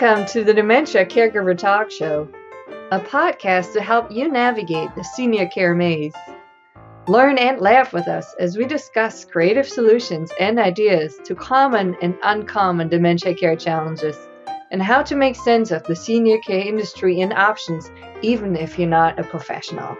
Welcome to the Dementia Caregiver Talk Show, a podcast to help you navigate the senior care maze. Learn and laugh with us as we discuss creative solutions and ideas to common and uncommon dementia care challenges and how to make sense of the senior care industry and options, even if you're not a professional.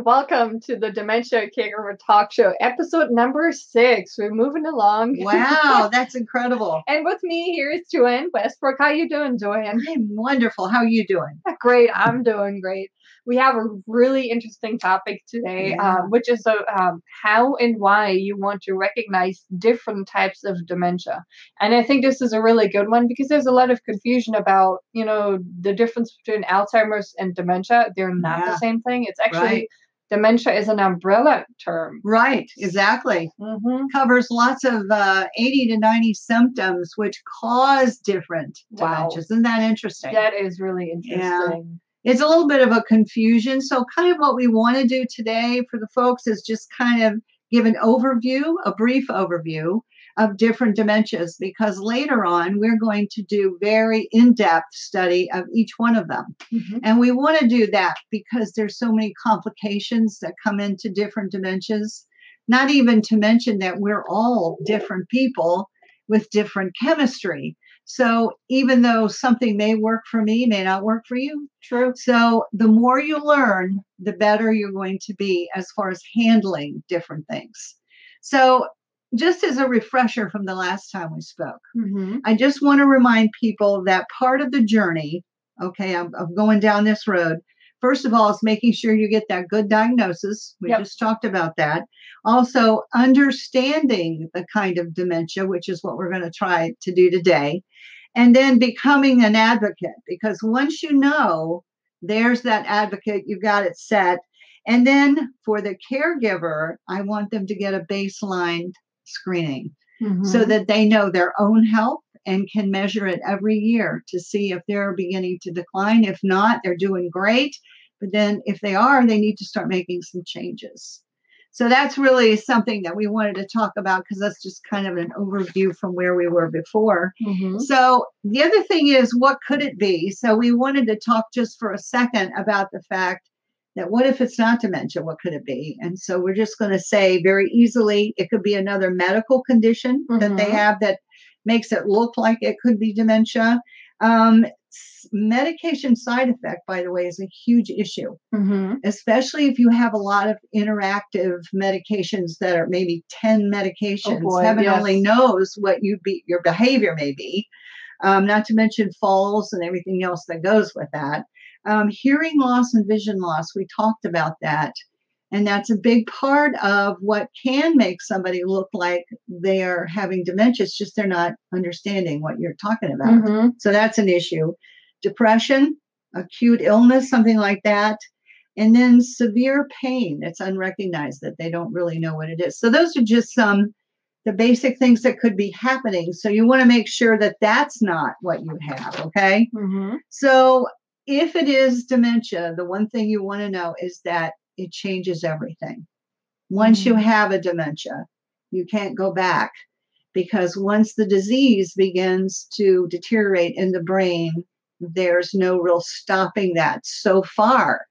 And welcome to the Dementia Caregiver Talk Show, episode number six. We're moving along. Wow, that's incredible. and with me here is Joanne Westbrook. How you doing, Joanne? I'm wonderful. How are you doing? Great. I'm doing great. We have a really interesting topic today, Yeah. um, which is uh, um, how and why you want to recognize different types of dementia. And I think this is a really good one because there's a lot of confusion about, you know, the difference between Alzheimer's and dementia. They're not the same thing. It's actually Right. Dementia is an umbrella term. Right, exactly. hmm Covers lots of uh, 80 to 90 symptoms which cause different Wow. dementias. Isn't that interesting? That is really Yeah. interesting. it's a little bit of a confusion. So, kind of what we want to do today for the folks is just kind of give an overview, a brief overview of different dementias, because later on we're going to do very in-depth study of each one of them. Mhm. And we want to do that because there's so many complications that come into different dementias. Not even to mention that we're all different people with different chemistry. So even though something may work for me, may not work for you. True. So the more you learn, the better you're going to be as far as handling different things. So just as a refresher from the last time we spoke, hmm I just want to remind people that part of the journey, okay, I'm, I'm going down this road. First of all, is making sure you get that good diagnosis. We Yep. just talked about that. Also, understanding the kind of dementia, which is what we're going to try to do today. And then becoming an advocate, because once you know there's that advocate, you've got it set. And then for the caregiver, I want them to get a baseline screening so that they know their own health and can measure it every year to see if they're beginning to decline. If not, they're doing great. But then if they are, they need to start making some changes. So that's really something that we wanted to talk about because that's just kind of an overview from where we were before. hmm So the other thing is, what could it be? So we wanted to talk just for a second about the fact that what if it's not dementia? What could it be? And so we're just going to say very easily, it could be another medical condition that they Mhm. have that makes it look like it could be dementia. Um, medication side effect, by the way, is a huge issue hmm especially if you have a lot of interactive medications that are maybe 10 medications. Oh, boy, Heaven yes. only knows what you be your behavior may be. Um, not to mention falls and everything else that goes with that. Um, hearing loss and vision loss, we talked about that. And that's a big part of what can make somebody look like they are having dementia. It's just they're not understanding what you're talking about. hmm So that's an issue. Depression, acute illness, something like that. And then severe pain that's unrecognized that they don't really know what it is. So those are just some the basic things that could be happening. So you want to make sure that that's not what you have, okay? hmm So if it is dementia, the one thing you want to know is that it changes everything. Once you Mhm. have a dementia, you can't go back because once the disease begins to deteriorate in the brain, there's no real stopping that so far.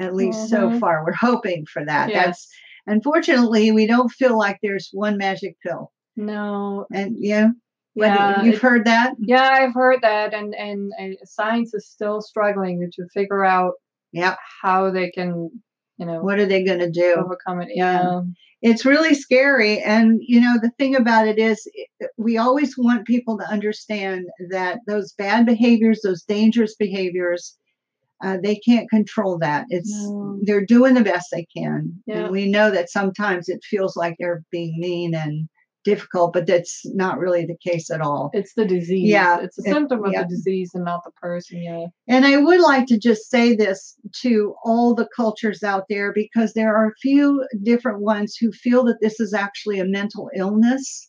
At least so Mhm. far. We're hoping for that. Yes. That's unfortunately we don't feel like there's one magic pill. No. And yeah, Yeah. you've heard that? yeah, I've heard that, and and uh, science is still struggling to figure out Yeah, how they can, you know, What are they going to do? overcome it. Yeah. Yeah. it's really scary and you know the thing about it is we always want people to understand that those bad behaviors those dangerous behaviors uh, they can't control that it's No. they're doing the best they can Yeah. and we know that sometimes it feels like they're being mean and difficult but that's not really the case at all It's the disease. Yeah, It's a it- symptom of yeah. the disease and not the person. Yeah. And I would like to just say this to all the cultures out there because there are a few different ones who feel that this is actually a mental illness.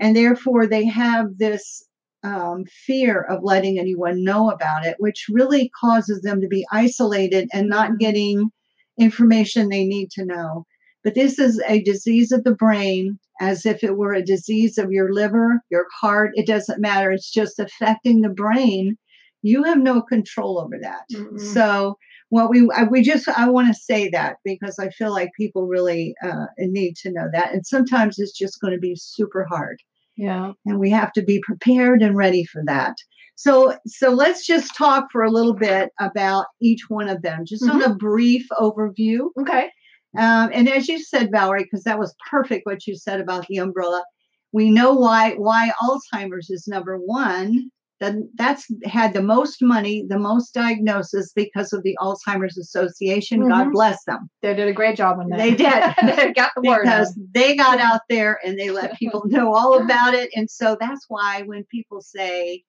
And therefore, they have this um, fear of letting anyone know about it, which really causes them to be isolated and not Mhm. getting information they need to know. But this is a disease of the brain, as if it were a disease of your liver, your heart. It doesn't matter. It's just affecting the brain. You have no control over that. Mm-mm. So, what we I- we just I want to say that because I feel like people really uh, need to know that, and sometimes it's just going to be super hard Yeah. and we have to be prepared and ready for that. So, so let's just talk for a little bit about each one of them, just on a brief overview. Okay. Um, and as you said, Valerie, because that was perfect what you said about the umbrella. We know why why Alzheimer's is number one. Then that's had the most money, the most diagnosis because of the Alzheimer's Association. God Mhm. bless them They did a great job on that. They did. they got the word because they got out there and they let people know all about it. And so that's why when people say,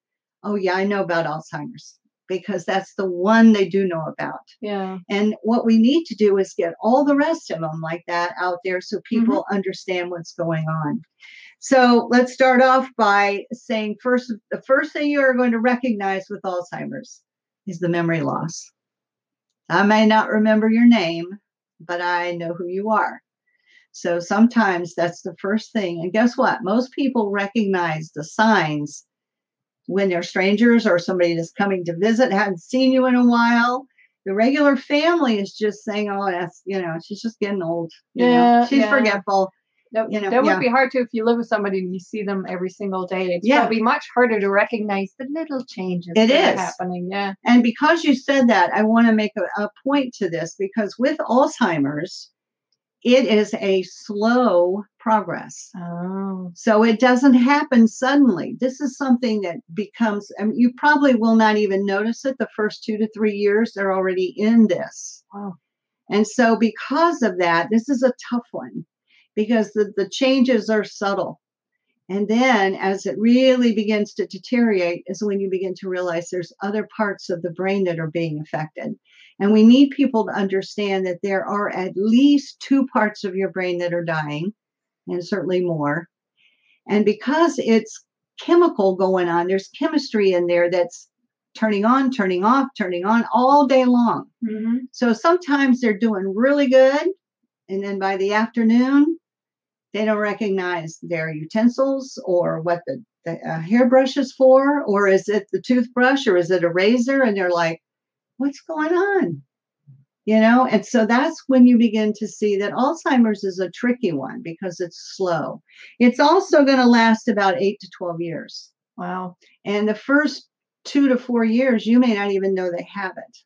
Oh, yeah, I know about Alzheimer's, because that's the one they do know about. Yeah. And what we need to do is get all the rest of them like that out there so mm-hmm. people understand what's going on. So let's start off by saying first, the first thing you are going to recognize with Alzheimer's is the memory loss. I may not remember your name, but I know who you are. So sometimes that's the first thing. And guess what? Most people recognize the signs when they're strangers or somebody that's coming to visit, hadn't seen you in a while. The regular family is just saying, oh, that's, you know, she's just getting old. You know, Yeah, she's yeah. forgetful. That, You know, that would yeah. be hard too if you live with somebody and you see them every single day. It's Yeah. probably much harder to recognize the little changes It that is. are happening. Yeah. And because you said that, I want to make a, a point to this because with Alzheimer's, it is a slow progress. Oh. So it doesn't happen suddenly. This is something that becomes, I mean, you probably will not even notice it the first two to three years. They're already in this. Wow. And so, because of that, this is a tough one because the, the changes are subtle. And then, as it really begins to deteriorate, is when you begin to realize there's other parts of the brain that are being affected. And we need people to understand that there are at least two parts of your brain that are dying, and certainly more. And because it's chemical going on, there's chemistry in there that's turning on, turning off, turning on all day long. hmm So sometimes they're doing really good, and then by the afternoon, they don't recognize their utensils or what the, the uh, hairbrush is for, or is it the toothbrush, or is it a razor? And they're like, what's going on? You know, and so that's when you begin to see that Alzheimer's is a tricky one because it's slow. It's also going to last about eight to 12 years. Wow. And the first two to four years, you may not even know they have it.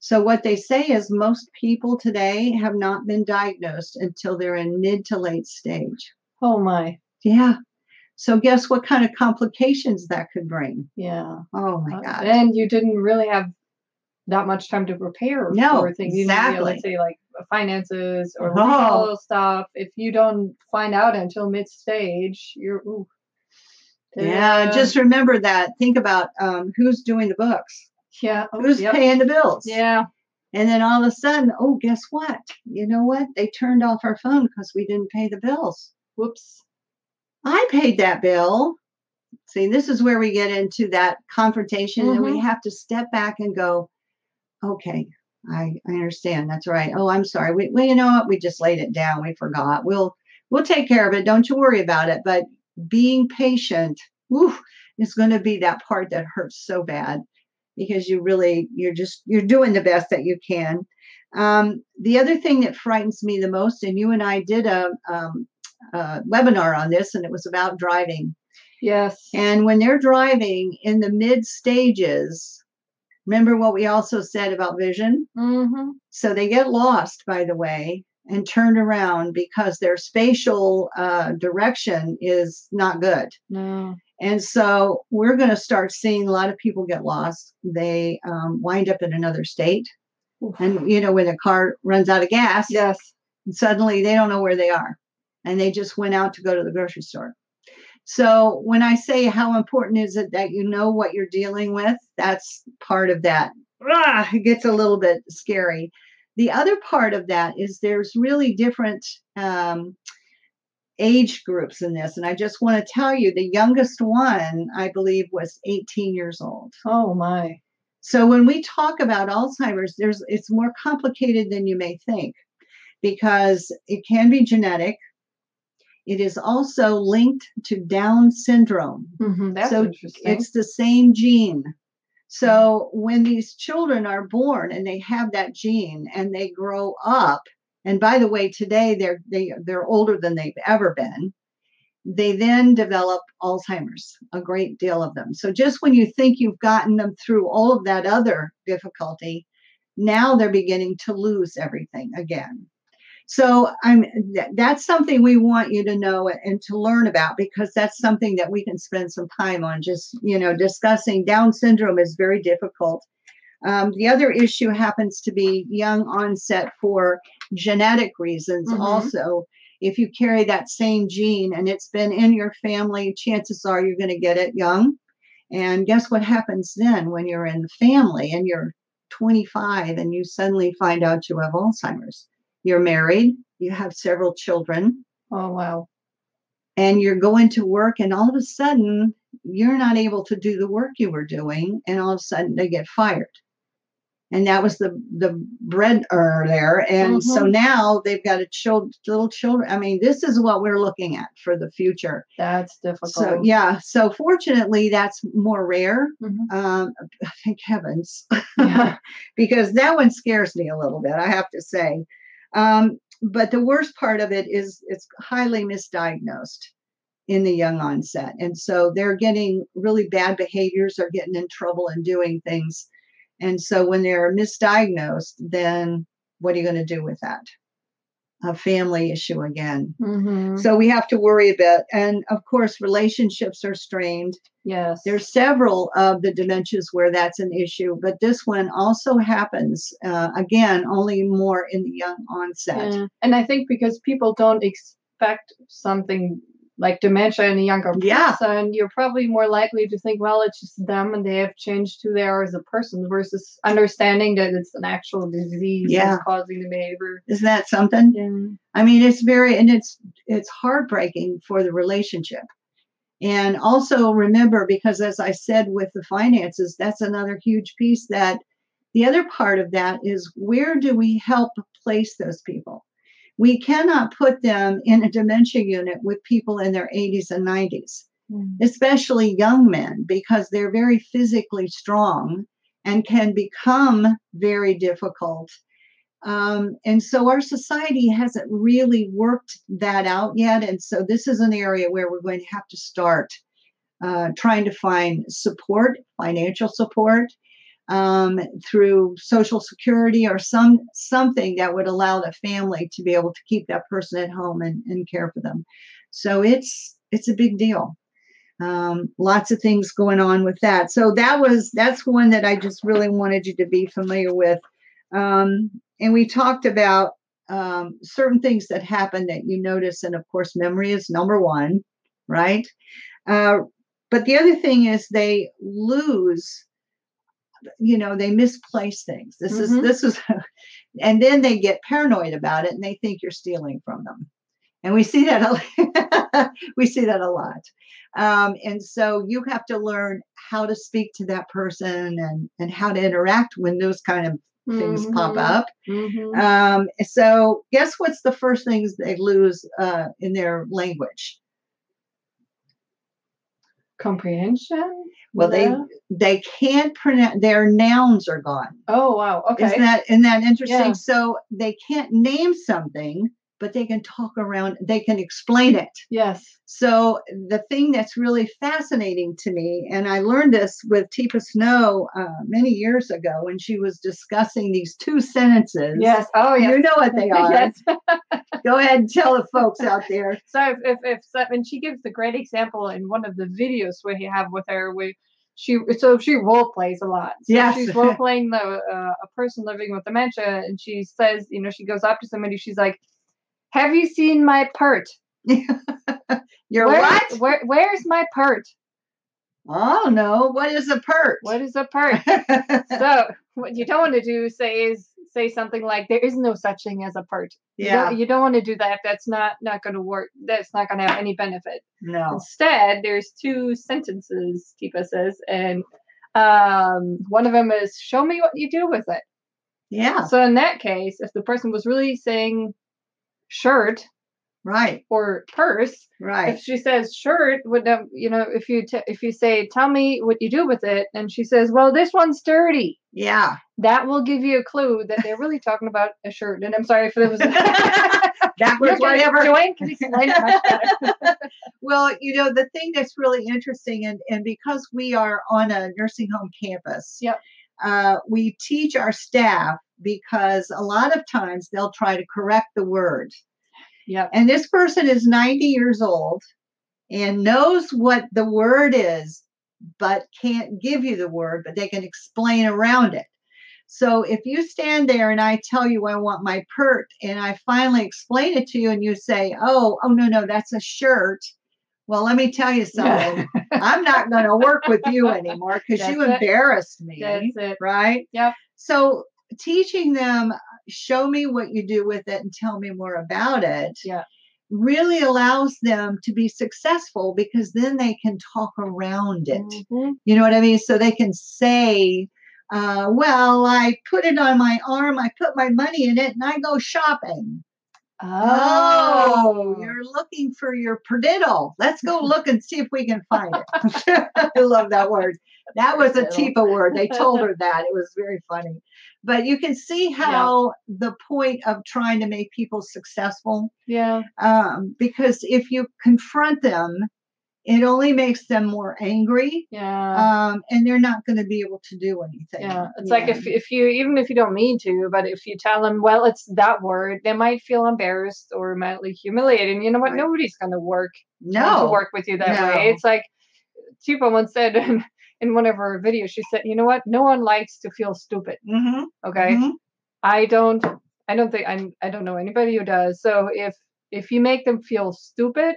So, what they say is most people today have not been diagnosed until they're in mid to late stage. Oh my. Yeah. So, guess what kind of complications that could bring? Yeah. Oh my Uh, God. And you didn't really have that much time to prepare No, for things. You know, you know, exactly. let's say like finances or Oh. stuff. If you don't find out until mid stage, you're ooh. Yeah. Uh, just remember that. Think about um, who's doing the books, yeah. oh, who's yep. paying the bills. Yeah. And then all of a sudden, oh, guess what? You know what? They turned off our phone because we didn't pay the bills. Whoops. I paid that bill. See, this is where we get into that confrontation, and we mm-hmm. have to step back and go, okay, I, I understand. That's right. Oh, I'm sorry. We, well, you know what? We just laid it down. We forgot. We'll we'll take care of it. Don't you worry about it. But being patient, whew, is going to be that part that hurts so bad because you really you're just you're doing the best that you can. Um, the other thing that frightens me the most, and you and I did a um, uh, webinar on this, and it was about driving. Yes. And when they're driving in the mid stages, remember what we also said about vision? mm-hmm. So they get lost, by the way, and turned around because their spatial uh, direction is not good. No. And so we're going to start seeing a lot of people get lost. They um, wind up in another state. Oof. And, you know, when a car runs out of gas, Yes. suddenly they don't know where they are and they just went out to go to the grocery store. So when I say how important is it that you know what you're dealing with, that's part of that. Ah, it gets a little bit scary. The other part of that is there's really different um, age groups in this. And I just want to tell you the youngest one, I believe, was 18 years old. Oh my. So when we talk about Alzheimer's, there's it's more complicated than you may think. because it can be genetic. It is also linked to Down syndrome. Mhm, That's so interesting. it's the same gene. So when these children are born and they have that gene and they grow up, and by the way, today they're they they're older than they've ever been. They then develop Alzheimer's, a great deal of them. So just when you think you've gotten them through all of that other difficulty, now they're beginning to lose everything again. So I'm that's something we want you to know and to learn about because that's something that we can spend some time on. Just you know, discussing Down syndrome is very difficult. Um, the other issue happens to be young onset for genetic reasons. Mhm. Also, if you carry that same gene and it's been in your family, chances are you're going to get it young. And guess what happens then when you're in the family and you're 25 and you suddenly find out you have Alzheimer's? You're married, you have several children, oh wow. and you're going to work, and all of a sudden, you're not able to do the work you were doing, and all of a sudden, they get fired. And that was the the bread earner there, and so Mhm. now they've got a child, little children. I mean, this is what we're looking at for the future. That's difficult. So yeah, so fortunately, that's more rare. Mhm. Um, thank heavens, Yeah. because that one scares me a little bit. I have to say. Um, but the worst part of it is it's highly misdiagnosed in the young onset, and so they're getting really bad behaviors. They're getting in trouble and doing things, and so when they're misdiagnosed, then what are you going to do with that? A family issue again. Mhm. So we have to worry a bit. And of course, relationships are strained. Yes. There's several of the dementias where that's an issue, but this one also happens, uh, again, only more in the young onset. Yeah. And I think because people don't expect something like dementia in a younger Yeah. person, you're probably more likely to think, well, it's just them and they have changed who they are as a person versus understanding that it's an actual disease Yeah. that's causing the behavior. Isn't that something? Yeah. I mean, it's very, and it's, it's heartbreaking for the relationship. And also remember, because as I said with the finances, that's another huge piece that the other part of that is where do we help place those people? We cannot put them in a dementia unit with people in their 80s and 90s, especially young men, because they're very physically strong and can become very difficult. Um, and so our society hasn't really worked that out yet. And so this is an area where we're going to have to start uh, trying to find support, financial support. Um, through social security or some something that would allow the family to be able to keep that person at home and, and care for them. So it's it's a big deal. Um, lots of things going on with that. So that was that's one that I just really wanted you to be familiar with. Um, and we talked about um, certain things that happen that you notice, and of course, memory is number one, right? Uh, but the other thing is they lose you know they misplace things this Mhm. is this is and then they get paranoid about it and they think you're stealing from them and we see that a, we see that a lot um, and so you have to learn how to speak to that person and and how to interact when those kind of things pop Mhm. up Mhm. um, so guess what's the first things they lose uh, in their language Comprehension? well they they can't pronounce their nouns are gone Oh wow. Okay. Isn't that isn't that interesting? Yeah. So they can't name something, but they can talk around. They can explain it. yes. So the thing that's really fascinating to me, and I learned this with Teepa Snow uh, many years ago when she was discussing these two sentences. Yes. Oh yes. You know what they are. yes. Go ahead and tell the folks out there. So if, if, if so- and she gives a great example in one of the videos we have with her where she so she role plays a lot. So Yes. she's role playing the uh, a person living with dementia, and she says, you know, she goes up to somebody, she's like, "Have you seen my part? You're Where- what? Where where's my part? Oh no! What is a pert? What is a part?" so what you don't want to do say is say something like, "There is no such thing as a part." You yeah. don't, you don't want to do that. That's not not going to work. That's not going to have any benefit. No. Instead, there's two sentences, Teepa says, and um, one of them is, show me what you do with it. Yeah. So in that case, if the person was really saying shirt Right. or purse, Right. if she says shirt, would um, you know if you t- if you say tell me what you do with it, and she says, well, this one's dirty. Yeah. That will give you a clue that they're really talking about a shirt. And I'm sorry if it was That was whatever. Joanne can explain well, you know, the thing that's really interesting, and, and because we are on a nursing home campus, Yep. uh, we teach our staff because a lot of times they'll try to correct the word. Yep. And this person is 90 years old and knows what the word is, but can't give you the word, but they can explain around it. So if you stand there and I tell you I want my pert and I finally explain it to you and you say, "Oh, oh no, no, that's a shirt." Well, let me tell you something. I'm not going to work with you anymore because you That's it. embarrassed me. That's it. Right? Yep. So teaching them, show me what you do with it and tell me more about it. Yeah. Really allows them to be successful because then they can talk around it. Mhm. You know what I mean? So they can say, uh, well, I put it on my arm, I put my money in it, and I go shopping. Oh, you're looking for your perdiddle. Let's go look and see if we can find it. I love that word. That was a. Teepa word. They told her that. It was very funny. But you can see how the point of trying to make people successful, yeah. um, because if you confront them, it only makes them more angry, Yeah. um, and they're not going to be able to do anything. Yeah, it's like if know. if you even if you don't mean to, but if you tell them, well, it's that word, they might feel embarrassed or mildly humiliated. And you know what? Right. Nobody's going to work no, to work with you that No. way. It's like Teepa once said in, in one of her videos. She said, you know what? No one likes to feel stupid. Mhm, Okay, mhm. I don't. I don't think I'm. I don't know anybody who does. So if if you make them feel stupid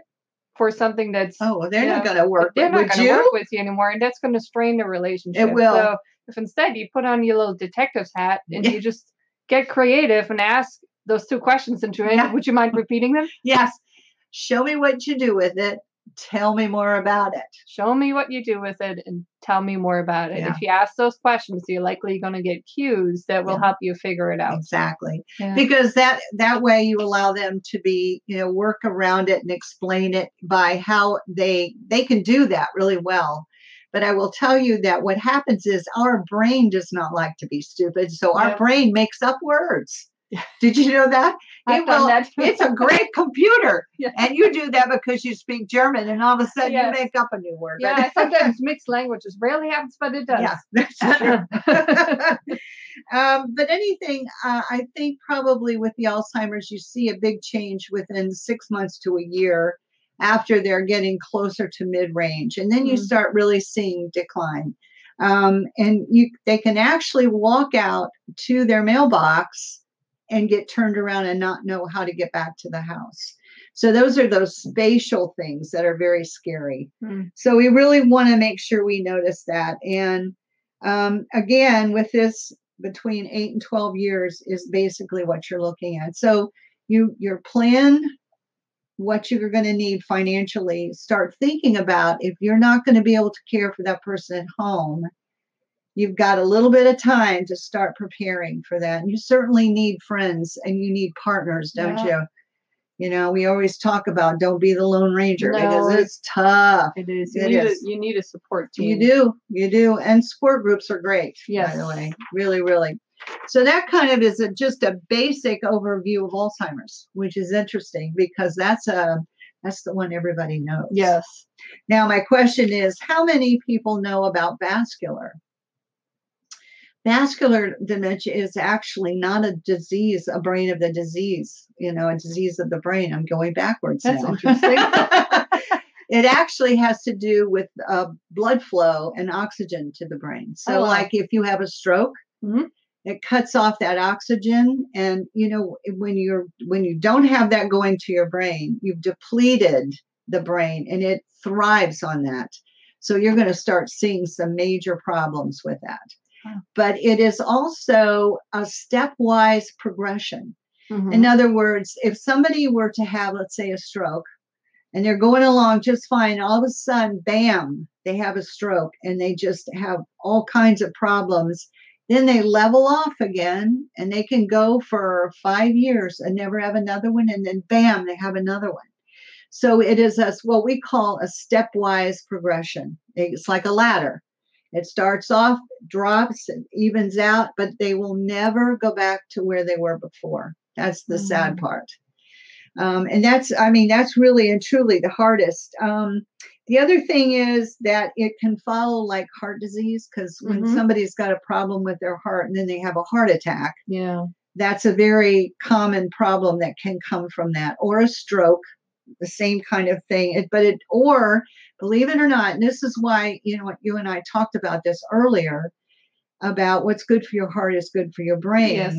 for something that's Oh, well, they're not going to work. they're with- not going to you? work with you anymore, and that's going to strain the relationship. It will. So if instead you put on your little detective's hat and Yeah. you just get creative and ask those two questions into it, Yeah. would you mind repeating them? Yes. Show me what you do with it. Tell me more about it. Show me what you do with it and tell me more about it. Yeah. If you ask those questions, you're likely going to get cues that will Yeah. help you figure it out. Exactly. Yeah. Because that that way you allow them to be, you know, work around it and explain it by how they they can do that really well. But I will tell you that what happens is our brain does not like to be stupid. So our brain makes up words. Did you know that? I've It done will- that. it's a great computer. Yeah. And you do that because you speak German and all of a sudden Yes. you make up a new word. Yeah, I sometimes mixed languages. Rarely happens, but it does. Yeah, that's true. um, but anything, uh, I think probably with the Alzheimer's, you see a big change within six months to a year after they're getting closer to mid range. And then you Mhm. start really seeing decline. Um, and you, they can actually walk out to their mailbox and get turned around and not know how to get back to the house. So those are those spatial things that are very scary. Hmm. So we really want to make sure we notice that. And um, again, with this between eight and 12 years is basically what you're looking at. So you your plan what you're going to need financially. Start thinking about if you're not going to be able to care for that person at home. You've got a little bit of time to start preparing for that. And you certainly need friends and you need partners, don't Yeah. you? You know, we always talk about don't be the Lone Ranger because No. it's tough. It is. You It need is. a you need a support team. You do, you do, and support groups are great. by the Yes. way, really, really. So that kind of is a, just a basic overview of Alzheimer's, which is interesting because that's a that's the one everybody knows. Yes. Now my question is, how many people know about vascular? Vascular dementia is actually not a disease, a brain of the disease. You know, a disease of the brain. I'm going backwards. That's now. interesting. it actually has to do with uh, blood flow and oxygen to the brain. So, Oh, wow. like if you have a stroke, Mhm. it cuts off that oxygen, and you know when you're when you don't have that going to your brain, you've depleted the brain, and it thrives on that. So you're going to start seeing some major problems with that. But it is also a stepwise progression. Mhm. In other words, if somebody were to have, let's say, a stroke, and they're going along just fine, all of a sudden, bam, they have a stroke and they just have all kinds of problems Then they level off again and they can go for five years and never have another one. And then bam, they have another one. So it is a, what we call a stepwise progression. It's like a ladder. It starts off, drops, evens out, but they will never go back to where they were before. That's the mm-hmm. sad part. Um, and that's, I mean, that's really and truly the hardest. Um, the other thing is that it can follow like heart disease because when mm-hmm. somebody's got a problem with their heart and then they have a heart attack, yeah, that's a very common problem that can come from that, or a stroke, the same kind of thing. It, but it, or believe it or not, and this is why you know what you and I talked about this earlier about what's good for your heart is good for your brain. Yes.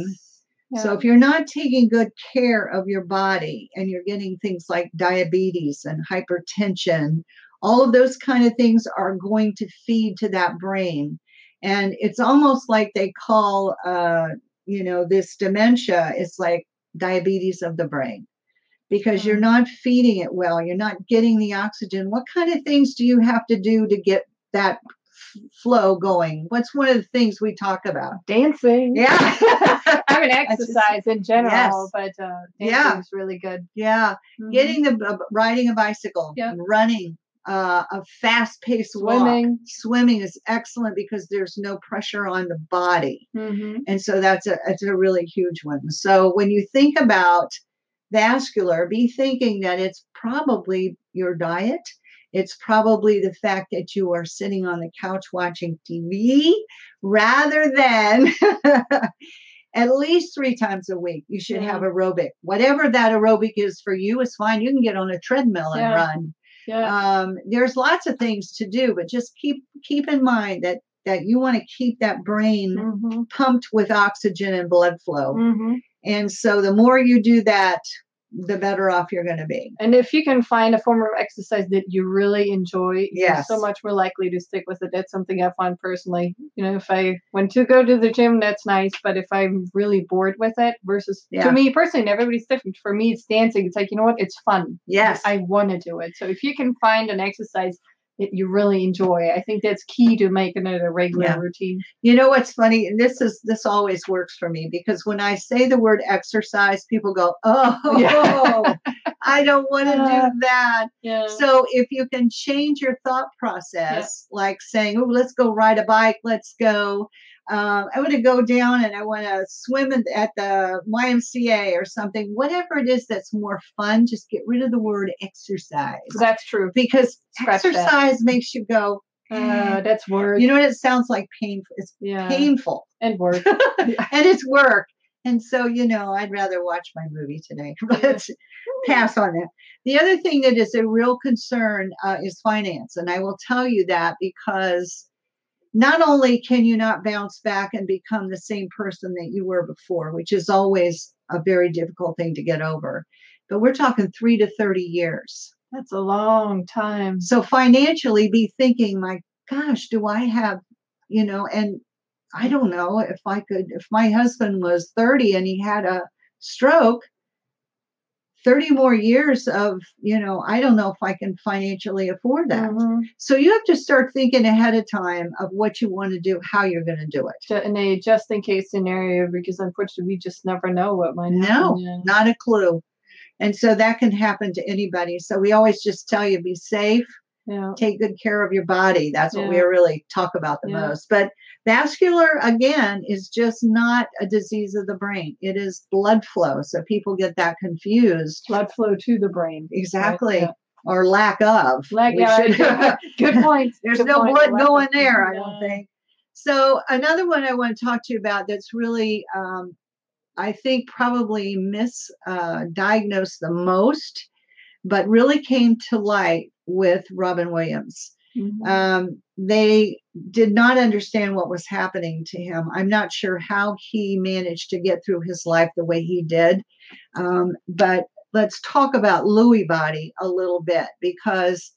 Yeah. So if you're not taking good care of your body and you're getting things like diabetes and hypertension all of those kind of things are going to feed to that brain and it's almost like they call uh, you know this dementia it's like diabetes of the brain because you're mm-hmm. not feeding it well you're not getting the oxygen what kind of things do you have to do to get that flow going what's one of the things we talk about dancing yeah i mean exercise in general yes. but uh dancing yeah. is really good yeah mm-hmm. getting the uh, riding a bicycle yep. running uh, a fast paced swimming. Walk. Swimming is excellent because there's no pressure on the body. Mm-hmm. And so that's a, that's a really huge one. So when you think about vascular, be thinking that it's probably your diet. It's probably the fact that you are sitting on the couch watching TV rather than at least three times a week. You should yeah. have aerobic. Whatever that aerobic is for you is fine. You can get on a treadmill and yeah. run. Yeah. Um, there's lots of things to do, but just keep keep in mind that that you want to keep that brain mm-hmm. pumped with oxygen and blood flow. Mm-hmm. And so the more you do that, the better off you're going to be. And if you can find a form of exercise that you really enjoy, yes. you're so much more likely to stick with it. That's something I find personally. You know, if I want to go to the gym, that's nice. But if I'm really bored with it, versus yeah. to me personally, everybody's different. For me, it's dancing. It's like, you know what? It's fun. Yes. I want to do it. So if you can find an exercise that you really enjoy. I think that's key to making it a regular yeah. routine. You know what's funny? And this is this always works for me because when I say the word exercise, people go, "Oh, yeah. I don't want to uh, do that." Yeah. So if you can change your thought process, like saying, "Oh, let's go ride a bike. Let's go." Um, I want to go down and I want to swim at the YMCA or something, whatever it is that's more fun, just get rid of the word exercise. That's true. Because Scratch exercise that. makes you go, uh, that's work. You know what it sounds like? Painful. It's yeah. painful. And work. and it's work. And so, you know, I'd rather watch my movie today, but pass on that. The other thing that is a real concern uh, is finance. And I will tell you that because not only can you not bounce back and become the same person that you were before, which is always a very difficult thing to get over, but we're talking three to 30 years. That's a long time. So financially, be thinking, my gosh, do I have, you know, and I don't know if I could, if my husband was 30 and he had a stroke, 30 more years of, you know, I don't know if I can financially afford that. Mm-hmm. So you have to start thinking ahead of time of what you want to do, how you're going to do it. In a just in case scenario, because unfortunately we just never know what might happen. No, yeah. not a clue. And so that can happen to anybody. So we always just tell you be safe, yeah. take good care of your body. That's what yeah. we really talk about the most. But Vascular, again, is just not a disease of the brain. It is blood flow. So people get that confused. Blood flow to the brain. Exactly. Right? Yeah. Or lack of. Lack of. Good point. There's Good no point. blood going there, I don't think. So another one I want to talk to you about that's really, um, I think, probably misdiagnosed uh, the most, but really came to light with Robin Williams. Mm-hmm. Um, they did not understand what was happening to him. I'm not sure how he managed to get through his life the way he did. Um, but let's talk about Lewy body a little bit because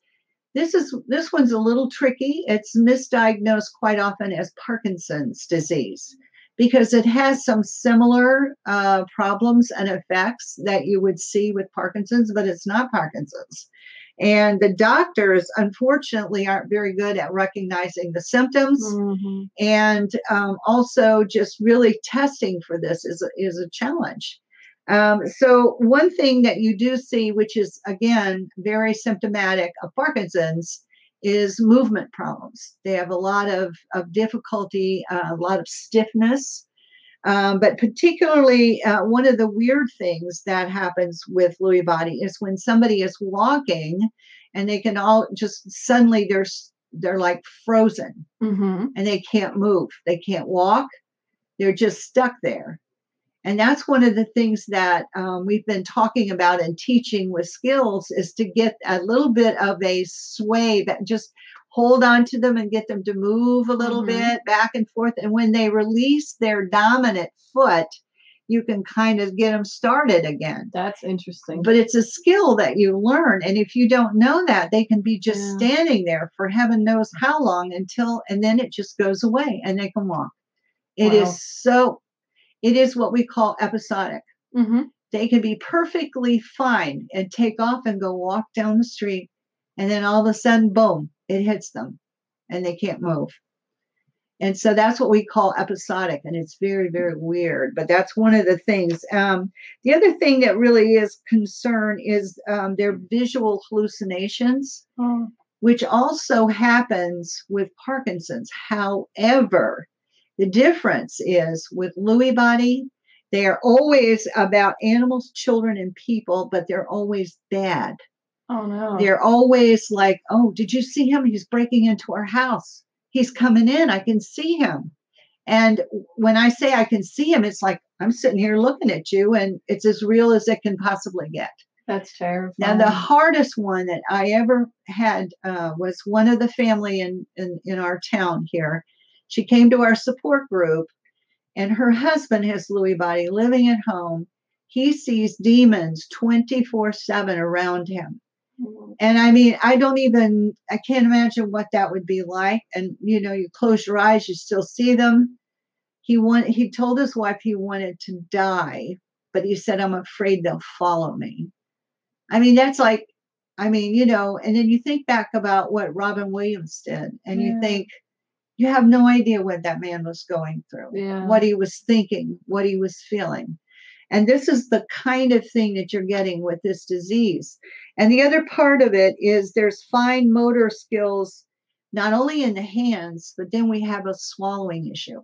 this is this one's a little tricky. It's misdiagnosed quite often as Parkinson's disease because it has some similar uh, problems and effects that you would see with Parkinson's, but it's not Parkinson's. And the doctors, unfortunately, aren't very good at recognizing the symptoms. Mm-hmm. And um, also, just really testing for this is a, is a challenge. Um, so, one thing that you do see, which is again very symptomatic of Parkinson's, is movement problems. They have a lot of, of difficulty, uh, a lot of stiffness. Um, but particularly, uh, one of the weird things that happens with Lewy body is when somebody is walking and they can all just suddenly they're they're like frozen Mm-hmm. and they can't move. They can't walk. They're just stuck there. And that's one of the things that um, we've been talking about and teaching with skills is to get a little bit of a sway that just hold on to them and get them to move a little Mhm. bit back and forth. And when they release their dominant foot, you can kind of get them started again. That's interesting. But it's a skill that you learn. And if you don't know that, they can be just Yeah. standing there for heaven knows how long until, and then it just goes away and they can walk. It is Wow. so, it is what we call episodic. mm-hmm. They can be perfectly fine and take off and go walk down the street. And then all of a sudden, boom, it hits them and they can't move. And so that's what we call episodic. And it's very, very weird. But that's one of the things. Um, the other thing that really is concern is um, their visual hallucinations Oh, which also happens with Parkinson's. However, the difference is with Lewy body, they are always about animals, children, and people, but they're always bad. oh no. They're always like, oh, did you see him? He's breaking into our house. He's coming in. I can see him. And when I say I can see him, it's like I'm sitting here looking at you, and it's as real as it can possibly get. That's terrifying. Now, the hardest one that I ever had uh, was one of the family in, in, in our town here. She came to our support group, and her husband has Lewy body living at home. He sees demons 24 7 around him. Mhm. And I mean, I don't even, I can't imagine what that would be like. And, you know, you close your eyes, you still see them. He want, he told his wife he wanted to die, but he said, I'm afraid they'll follow me. I mean, that's like, I mean, you know, and then you think back about what Robin Williams did, and you think, you have no idea what that man was going through, Yeah. what he was thinking, what he was feeling. And this is the kind of thing that you're getting with this disease. And the other part of it is there's fine motor skills, not only in the hands, but then we have a swallowing issue.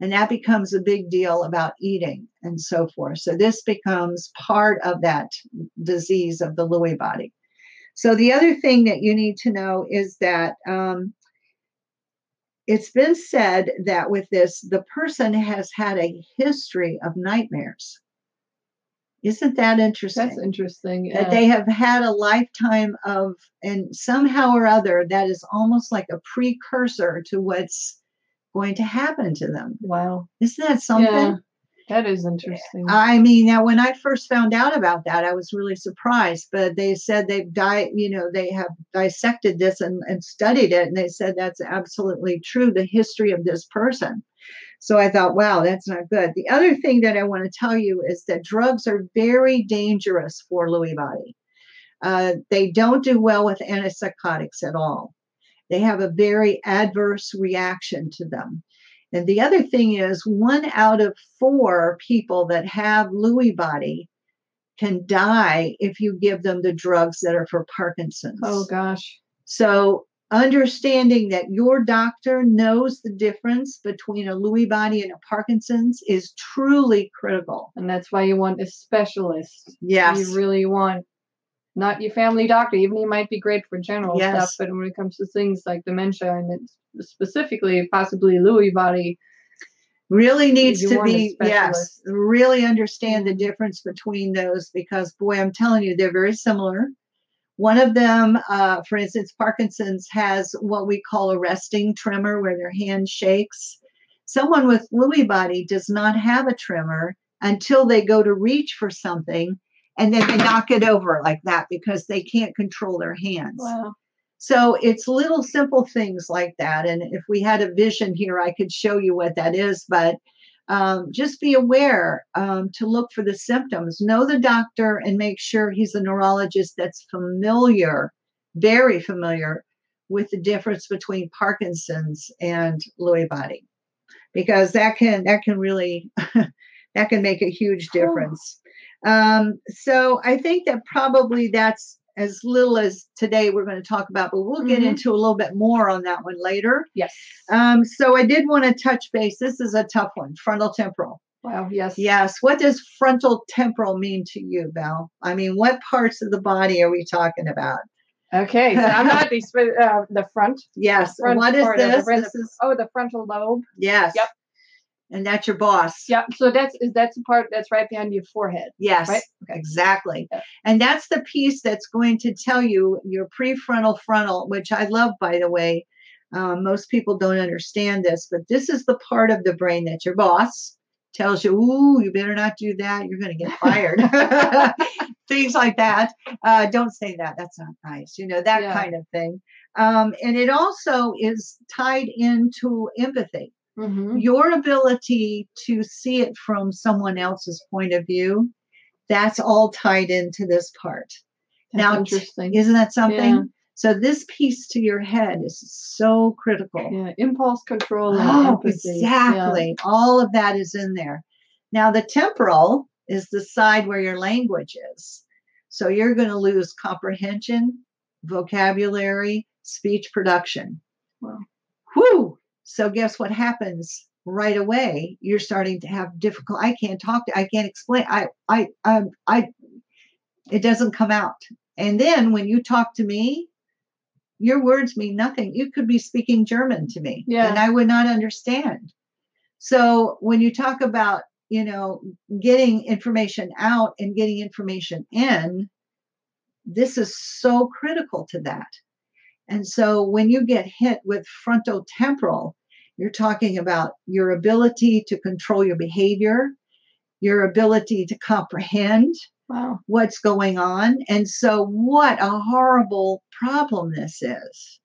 And that becomes a big deal about eating and so forth. So this becomes part of that disease of the Lewy body. So the other thing that you need to know is that um, it's been said that with this, the person has had a history of nightmares. Isn't that interesting? That's interesting. that they have had a lifetime of, and somehow or other, that is almost like a precursor to what's going to happen to them. wow. Isn't that something? Yeah. That is interesting. I mean, now when I first found out about that, I was really surprised. But they said they've di- you know, they have dissected this and, and studied it, and they said that's absolutely true. The history of this person. So I thought, wow, that's not good. The other thing that I want to tell you is that drugs are very dangerous for Lewy body. Uh, they don't do well with antipsychotics at all. They have a very adverse reaction to them. And the other thing is, one out of four people that have Lewy body can die if you give them the drugs that are for Parkinson's. oh gosh. So, understanding that your doctor knows the difference between a Lewy body and a Parkinson's is truly critical. And that's why you want a specialist. Yes. You really want not your family doctor, even he might be great for general Yes. stuff, but when it comes to things like dementia and it's specifically possibly Lewy body, really needs to be yes really understand the difference between those because boy i'm telling you they're very similar. One of them uh, for instance parkinson's has what we call a resting tremor where their hand shakes. Someone with lewy body does not have a tremor until they go to reach for something and then they knock it over like that because they can't control their hands wow. so it's little simple things like that. And if we had a vision here, I could show you what that is. But um, just be aware um, to look for the symptoms. Know the doctor and make sure he's a neurologist that's familiar very familiar with the difference between Parkinson's and Lewy body because that can that can really that can make a huge difference. Um, so I think that probably that's as little as today we're going to talk about, but we'll get Mhm. into a little bit more on that one later. Yes. Um, so I did want to touch base. This is a tough one, frontal temporal. Wow. Yes. Yes. What does frontal temporal mean to you, Val? I mean, what parts of the body are we talking about? Okay. So I'm not the uh, the front. Yes. Front what is the this? This is Oh, the frontal lobe. yes. Yep. And that's your boss. Yeah. So that's is that's the part that's right behind your forehead. Yes, Right? Okay. exactly. Yeah. And that's the piece that's going to tell you your prefrontal frontal, which I love, by the way. Um, most people don't understand this, but this is the part of the brain that your boss tells you, ooh, you better not do that. You're going to get fired. Things like that. Uh, don't say that. That's not nice. You know, that Yeah. kind of thing. Um, and it also is tied into empathy Mm-hmm. your ability to see it from someone else's point of view that's all tied into this part Now, interesting. isn't that something Yeah. so this piece to your head is so critical Yeah. Impulse control and oh empathy. Yeah. exactly all of that is in there now the temporal is the side where your language is so you're going to lose comprehension vocabulary speech production Wow. Whew. So guess what happens right away? You're starting to have difficult. I can't talk. To, I can't explain. I, I, I, I. It doesn't come out. And then when you talk to me, your words mean nothing. You could be speaking German to me, Yeah. and I would not understand. So when you talk about, you know, getting information out and getting information in, this is so critical to that. And so when you get hit with frontal temporal, you're talking about your ability to control your behavior, your ability to comprehend Wow. what's going on. And so, what a horrible problem this is.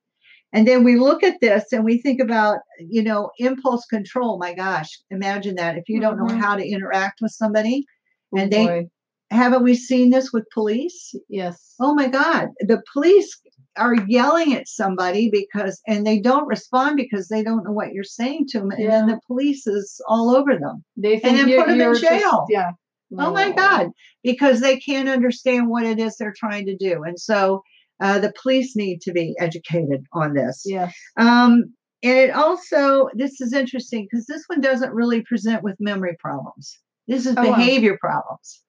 And then we look at this and we think about, you know, impulse control. My gosh, imagine that if you don't know Mhm. how to interact with somebody. Oh, And they- boy. Haven't we seen this with police? Yes. Oh my God, the police are yelling at somebody because, and they don't respond because they don't know what you're saying to them. And then the police is all over them. They think then put 'em in you're just- jail. yeah. Oh my God, because they can't understand what it is they're trying to do. And so uh, the police need to be educated on this. Yes. Um, and it also, this is interesting because this one doesn't really present with memory problems. This is Oh, wow. behavior problems.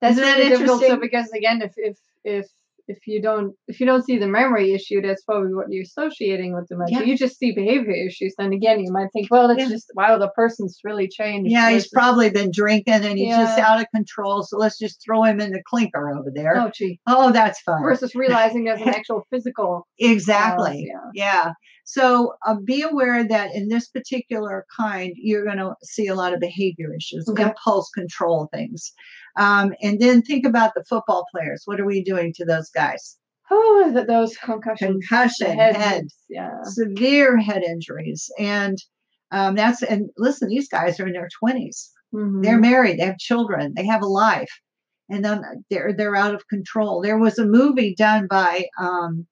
That's Isn't that really difficult. So because again, if if if if you don't if you don't see the memory issue, that's probably what you're associating with dementia. Yeah. You just see behavior issues, then again, you might think, well, it's Yeah. just wow, the person's really changed. Yeah, he's probably been drinking and he's just out of control. So let's just throw him in the clinker over there. oh gee, Oh, that's fun. versus realizing there's an actual physical. Uh, exactly. yeah. yeah. So uh, be aware that in this particular kind, you're going to see a lot of behavior issues, Okay. impulse control things. Um, and then think about the football players. What are we doing to those guys? Oh, th- those concussions. Concussion, head, head, yeah. severe head injuries. And um, that's, and listen, these guys are in their 20s. Mhm. They're married, they have children, they have a life, and then they're they're out of control. There was a movie done by um,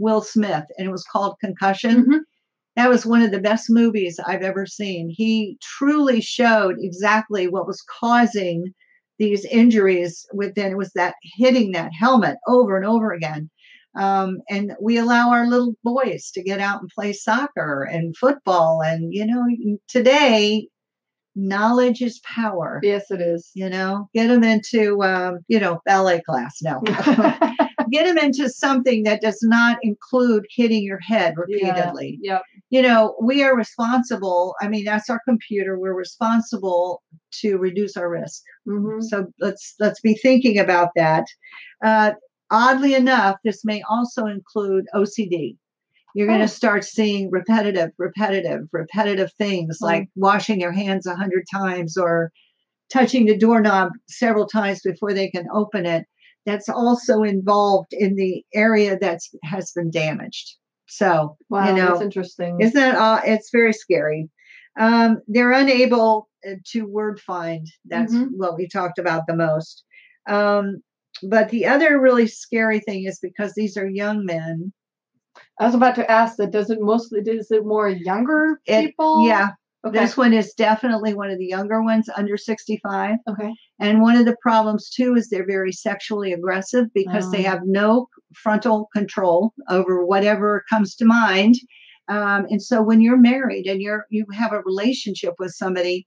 Will Smith, and it was called Concussion. Mhm. That was one of the best movies I've ever seen. He truly showed exactly what was causing these injuries within it was that hitting that helmet over and over again. Um, and we allow our little boys to get out and play soccer and football. And, you know, today, knowledge is power. Yes, it is. You know, get them into, um, you know, ballet class now. get them into something that does not include hitting your head repeatedly Yeah. Yep. you know, we are responsible. I mean, that's our computer. We're responsible to reduce our risk. hmm So let's let's be thinking about that. Uh, oddly enough, this may also include OCD. You're going Oh. to start seeing repetitive, repetitive, repetitive things Mm. like washing your hands a hundred times or touching the doorknob several times before they can open it. That's also involved in the area that's has been damaged. So Wow, you know, that's interesting. isn't that uh, it's very scary. Um, they're unable uh, to word find. That's Mhm. what we talked about the most. Um, but the other really scary thing is because these are young men. I was about to ask that. Does it mostly? Is it more younger It- people? Yeah, Okay. this one is definitely one of the younger ones, under 65. okay. And one of the problems too is they're very sexually aggressive because they Oh. have no frontal control over whatever comes to mind. Um, and so when you're married and you're you have a relationship with somebody,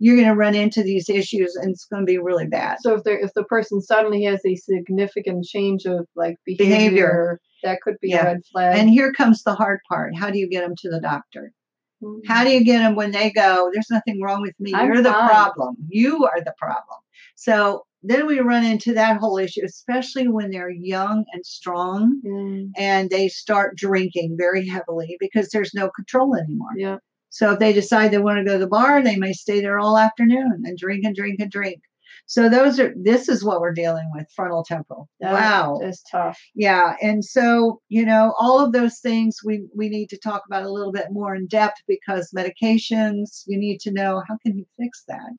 you're going to run into these issues and it's going to be really bad. So if there, if the person suddenly has a significant change of like behavior, Behavior. that could be Yeah. a red flag. And here comes the hard part. How do you get them to the doctor? How do you get them when they go, there's nothing wrong with me. I'm You're the problem. You are the problem. So then we run into that whole issue, especially when they're young and strong Mm, and they start drinking very heavily because there's no control anymore. yeah. So if they decide they want to go to the bar, they may stay there all afternoon and drink and drink and drink. So those are this is what we're dealing with frontal temporal. That wow. is tough. Yeah, and so you know all of those things we we need to talk about a little bit more in depth because medications you need to know how can you fix that,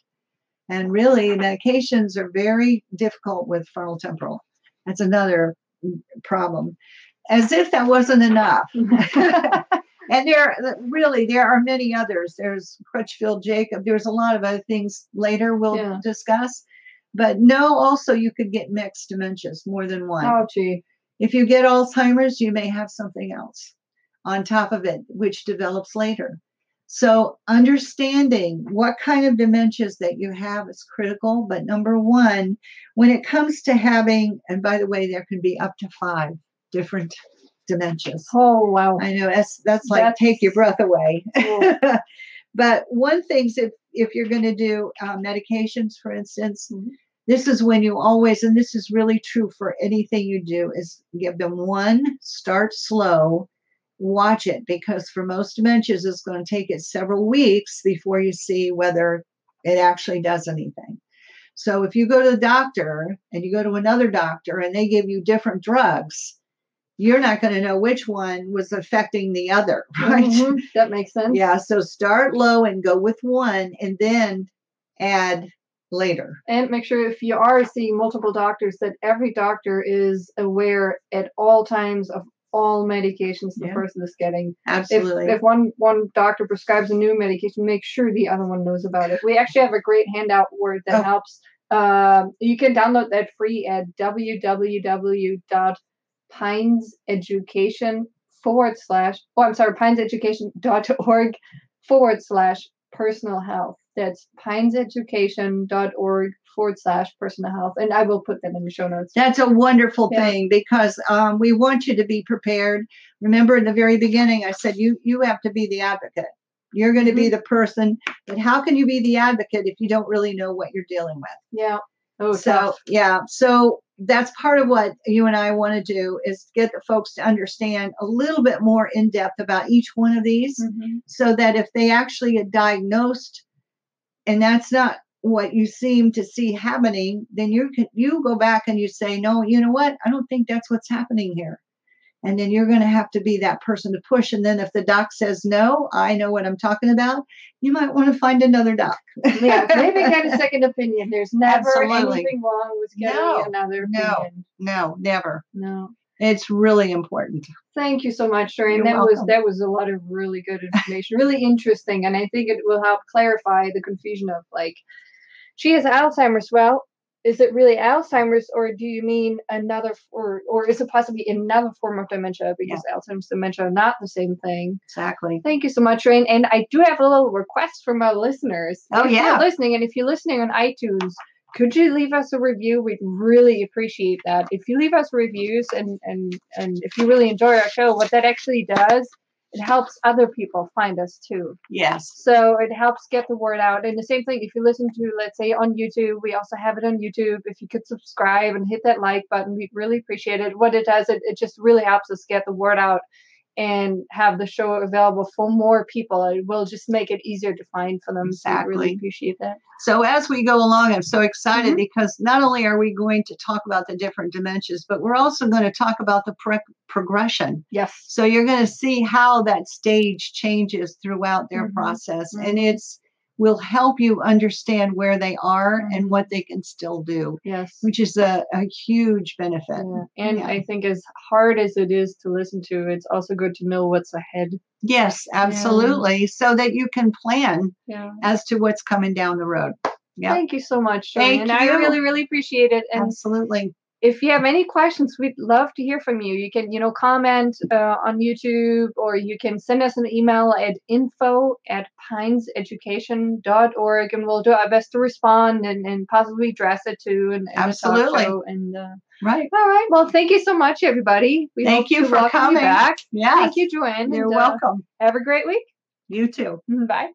and really medications are very difficult with frontal temporal. That's another problem. As if that wasn't enough. and there really there are many others. There's Creutzfeldt-Jakob. There's a lot of other things later we'll Yeah. discuss. But no, also you could get mixed dementias, more than one. oh gee. If you get Alzheimer's, you may have something else on top of it, which develops later. So, understanding what kind of dementias that you have is critical. But number one, when it comes to having, and by the way, there can be up to five different dementias. Oh wow. I know that's that's like That's- take your breath away. Cool. but one thing's if if you're going to do uh, medications, for instance, Mhm. this is when you always, and this is really true for anything you do, is give them one, start slow, watch it, because for most dementias, it's going to take it several weeks before you see whether it actually does anything. So if you go to the doctor and you go to another doctor and they give you different drugs, you're not going to know which one was affecting the other, right? Mhm, That makes sense. Yeah, so start low and go with one and then add later. And make sure if you are seeing multiple doctors that every doctor is aware at all times of all medications the Yeah. person is getting. If, Absolutely. if one one doctor prescribes a new medication, make sure the other one knows about it. We actually have a great handout word that Oh. helps. Um, you can download that free at www.pineseducation forward slash oh I'm sorry pineseducation.org forward slash personal health. That's pineseducation.org forward slash personal health. And I will put that in the show notes. That's a wonderful Yeah. thing because um, we want you to be prepared. Remember in the very beginning, I said you you have to be the advocate. You're going to be the person, but how can you be the advocate if you don't really know what you're dealing with? Yeah. Oh, so tough. yeah, so that's part of what you and I want to do is get the folks to understand a little bit more in depth about each one of these. Mhm. so that if they actually get diagnosed and that's not what you seem to see happening then you can you go back and you say no you know what i don't think that's what's happening here and then you're going to have to be that person to push and then if the doc says no i know what i'm talking about you might want to find another doc yeah, maybe get a second opinion. There's never Absolutely. anything wrong with getting No, another no. opinion. no never No. it's really important Thank you so much, Doreen. You're that was that was a lot of really good information, really interesting, and I think it will help clarify the confusion of like, she has Alzheimer's. Well, is it really Alzheimer's, or do you mean another, or or is it possibly another form of dementia? Because Alzheimer's dementia are not the same thing. exactly Thank you so much, Rain. And I do have a little request from our listeners. Oh, if yeah. you're listening, and if you're listening on iTunes, could you leave us a review? We'd really appreciate that. If you leave us reviews and and and if you really enjoy our show, what that actually does, it helps other people find us too. yes So it helps get the word out. And the same thing, if you listen to, let's say, on YouTube, we also have it on YouTube. If you could subscribe and hit that like button, we'd really appreciate it. What it does, it, it just really helps us get the word out and have the show available for more people. It will just make it easier to find for them. So we really appreciate that. So as we go along, I'm so excited Mhm. because not only are we going to talk about the different dementias, but we're also going to talk about the pro- progression. Yes. So you're going to see how that stage changes throughout their Mhm. process, Mhm. and it's will help you understand where they are and what they can still do, Yes. which is a, a huge benefit. Yeah. And Yeah. I think as hard as it is to listen to, it's also good to know what's ahead. Yes, absolutely. So that you can plan Yeah. as to what's coming down the road. Yeah, Thank you so much, Thank Joanne. I really, really appreciate it. And absolutely. If you have any questions, we'd love to hear from you. You can, you know, comment uh, on YouTube or you can send us an email at info at pineseducation.org and we'll do our best to respond and, and possibly address it too. And, and Absolutely. And uh, Right. all right. Well, thank you so much, everybody. We Thank you for coming. back. Yes. Thank you, Joanne. You're and, uh, welcome. have a great week. You too. Bye.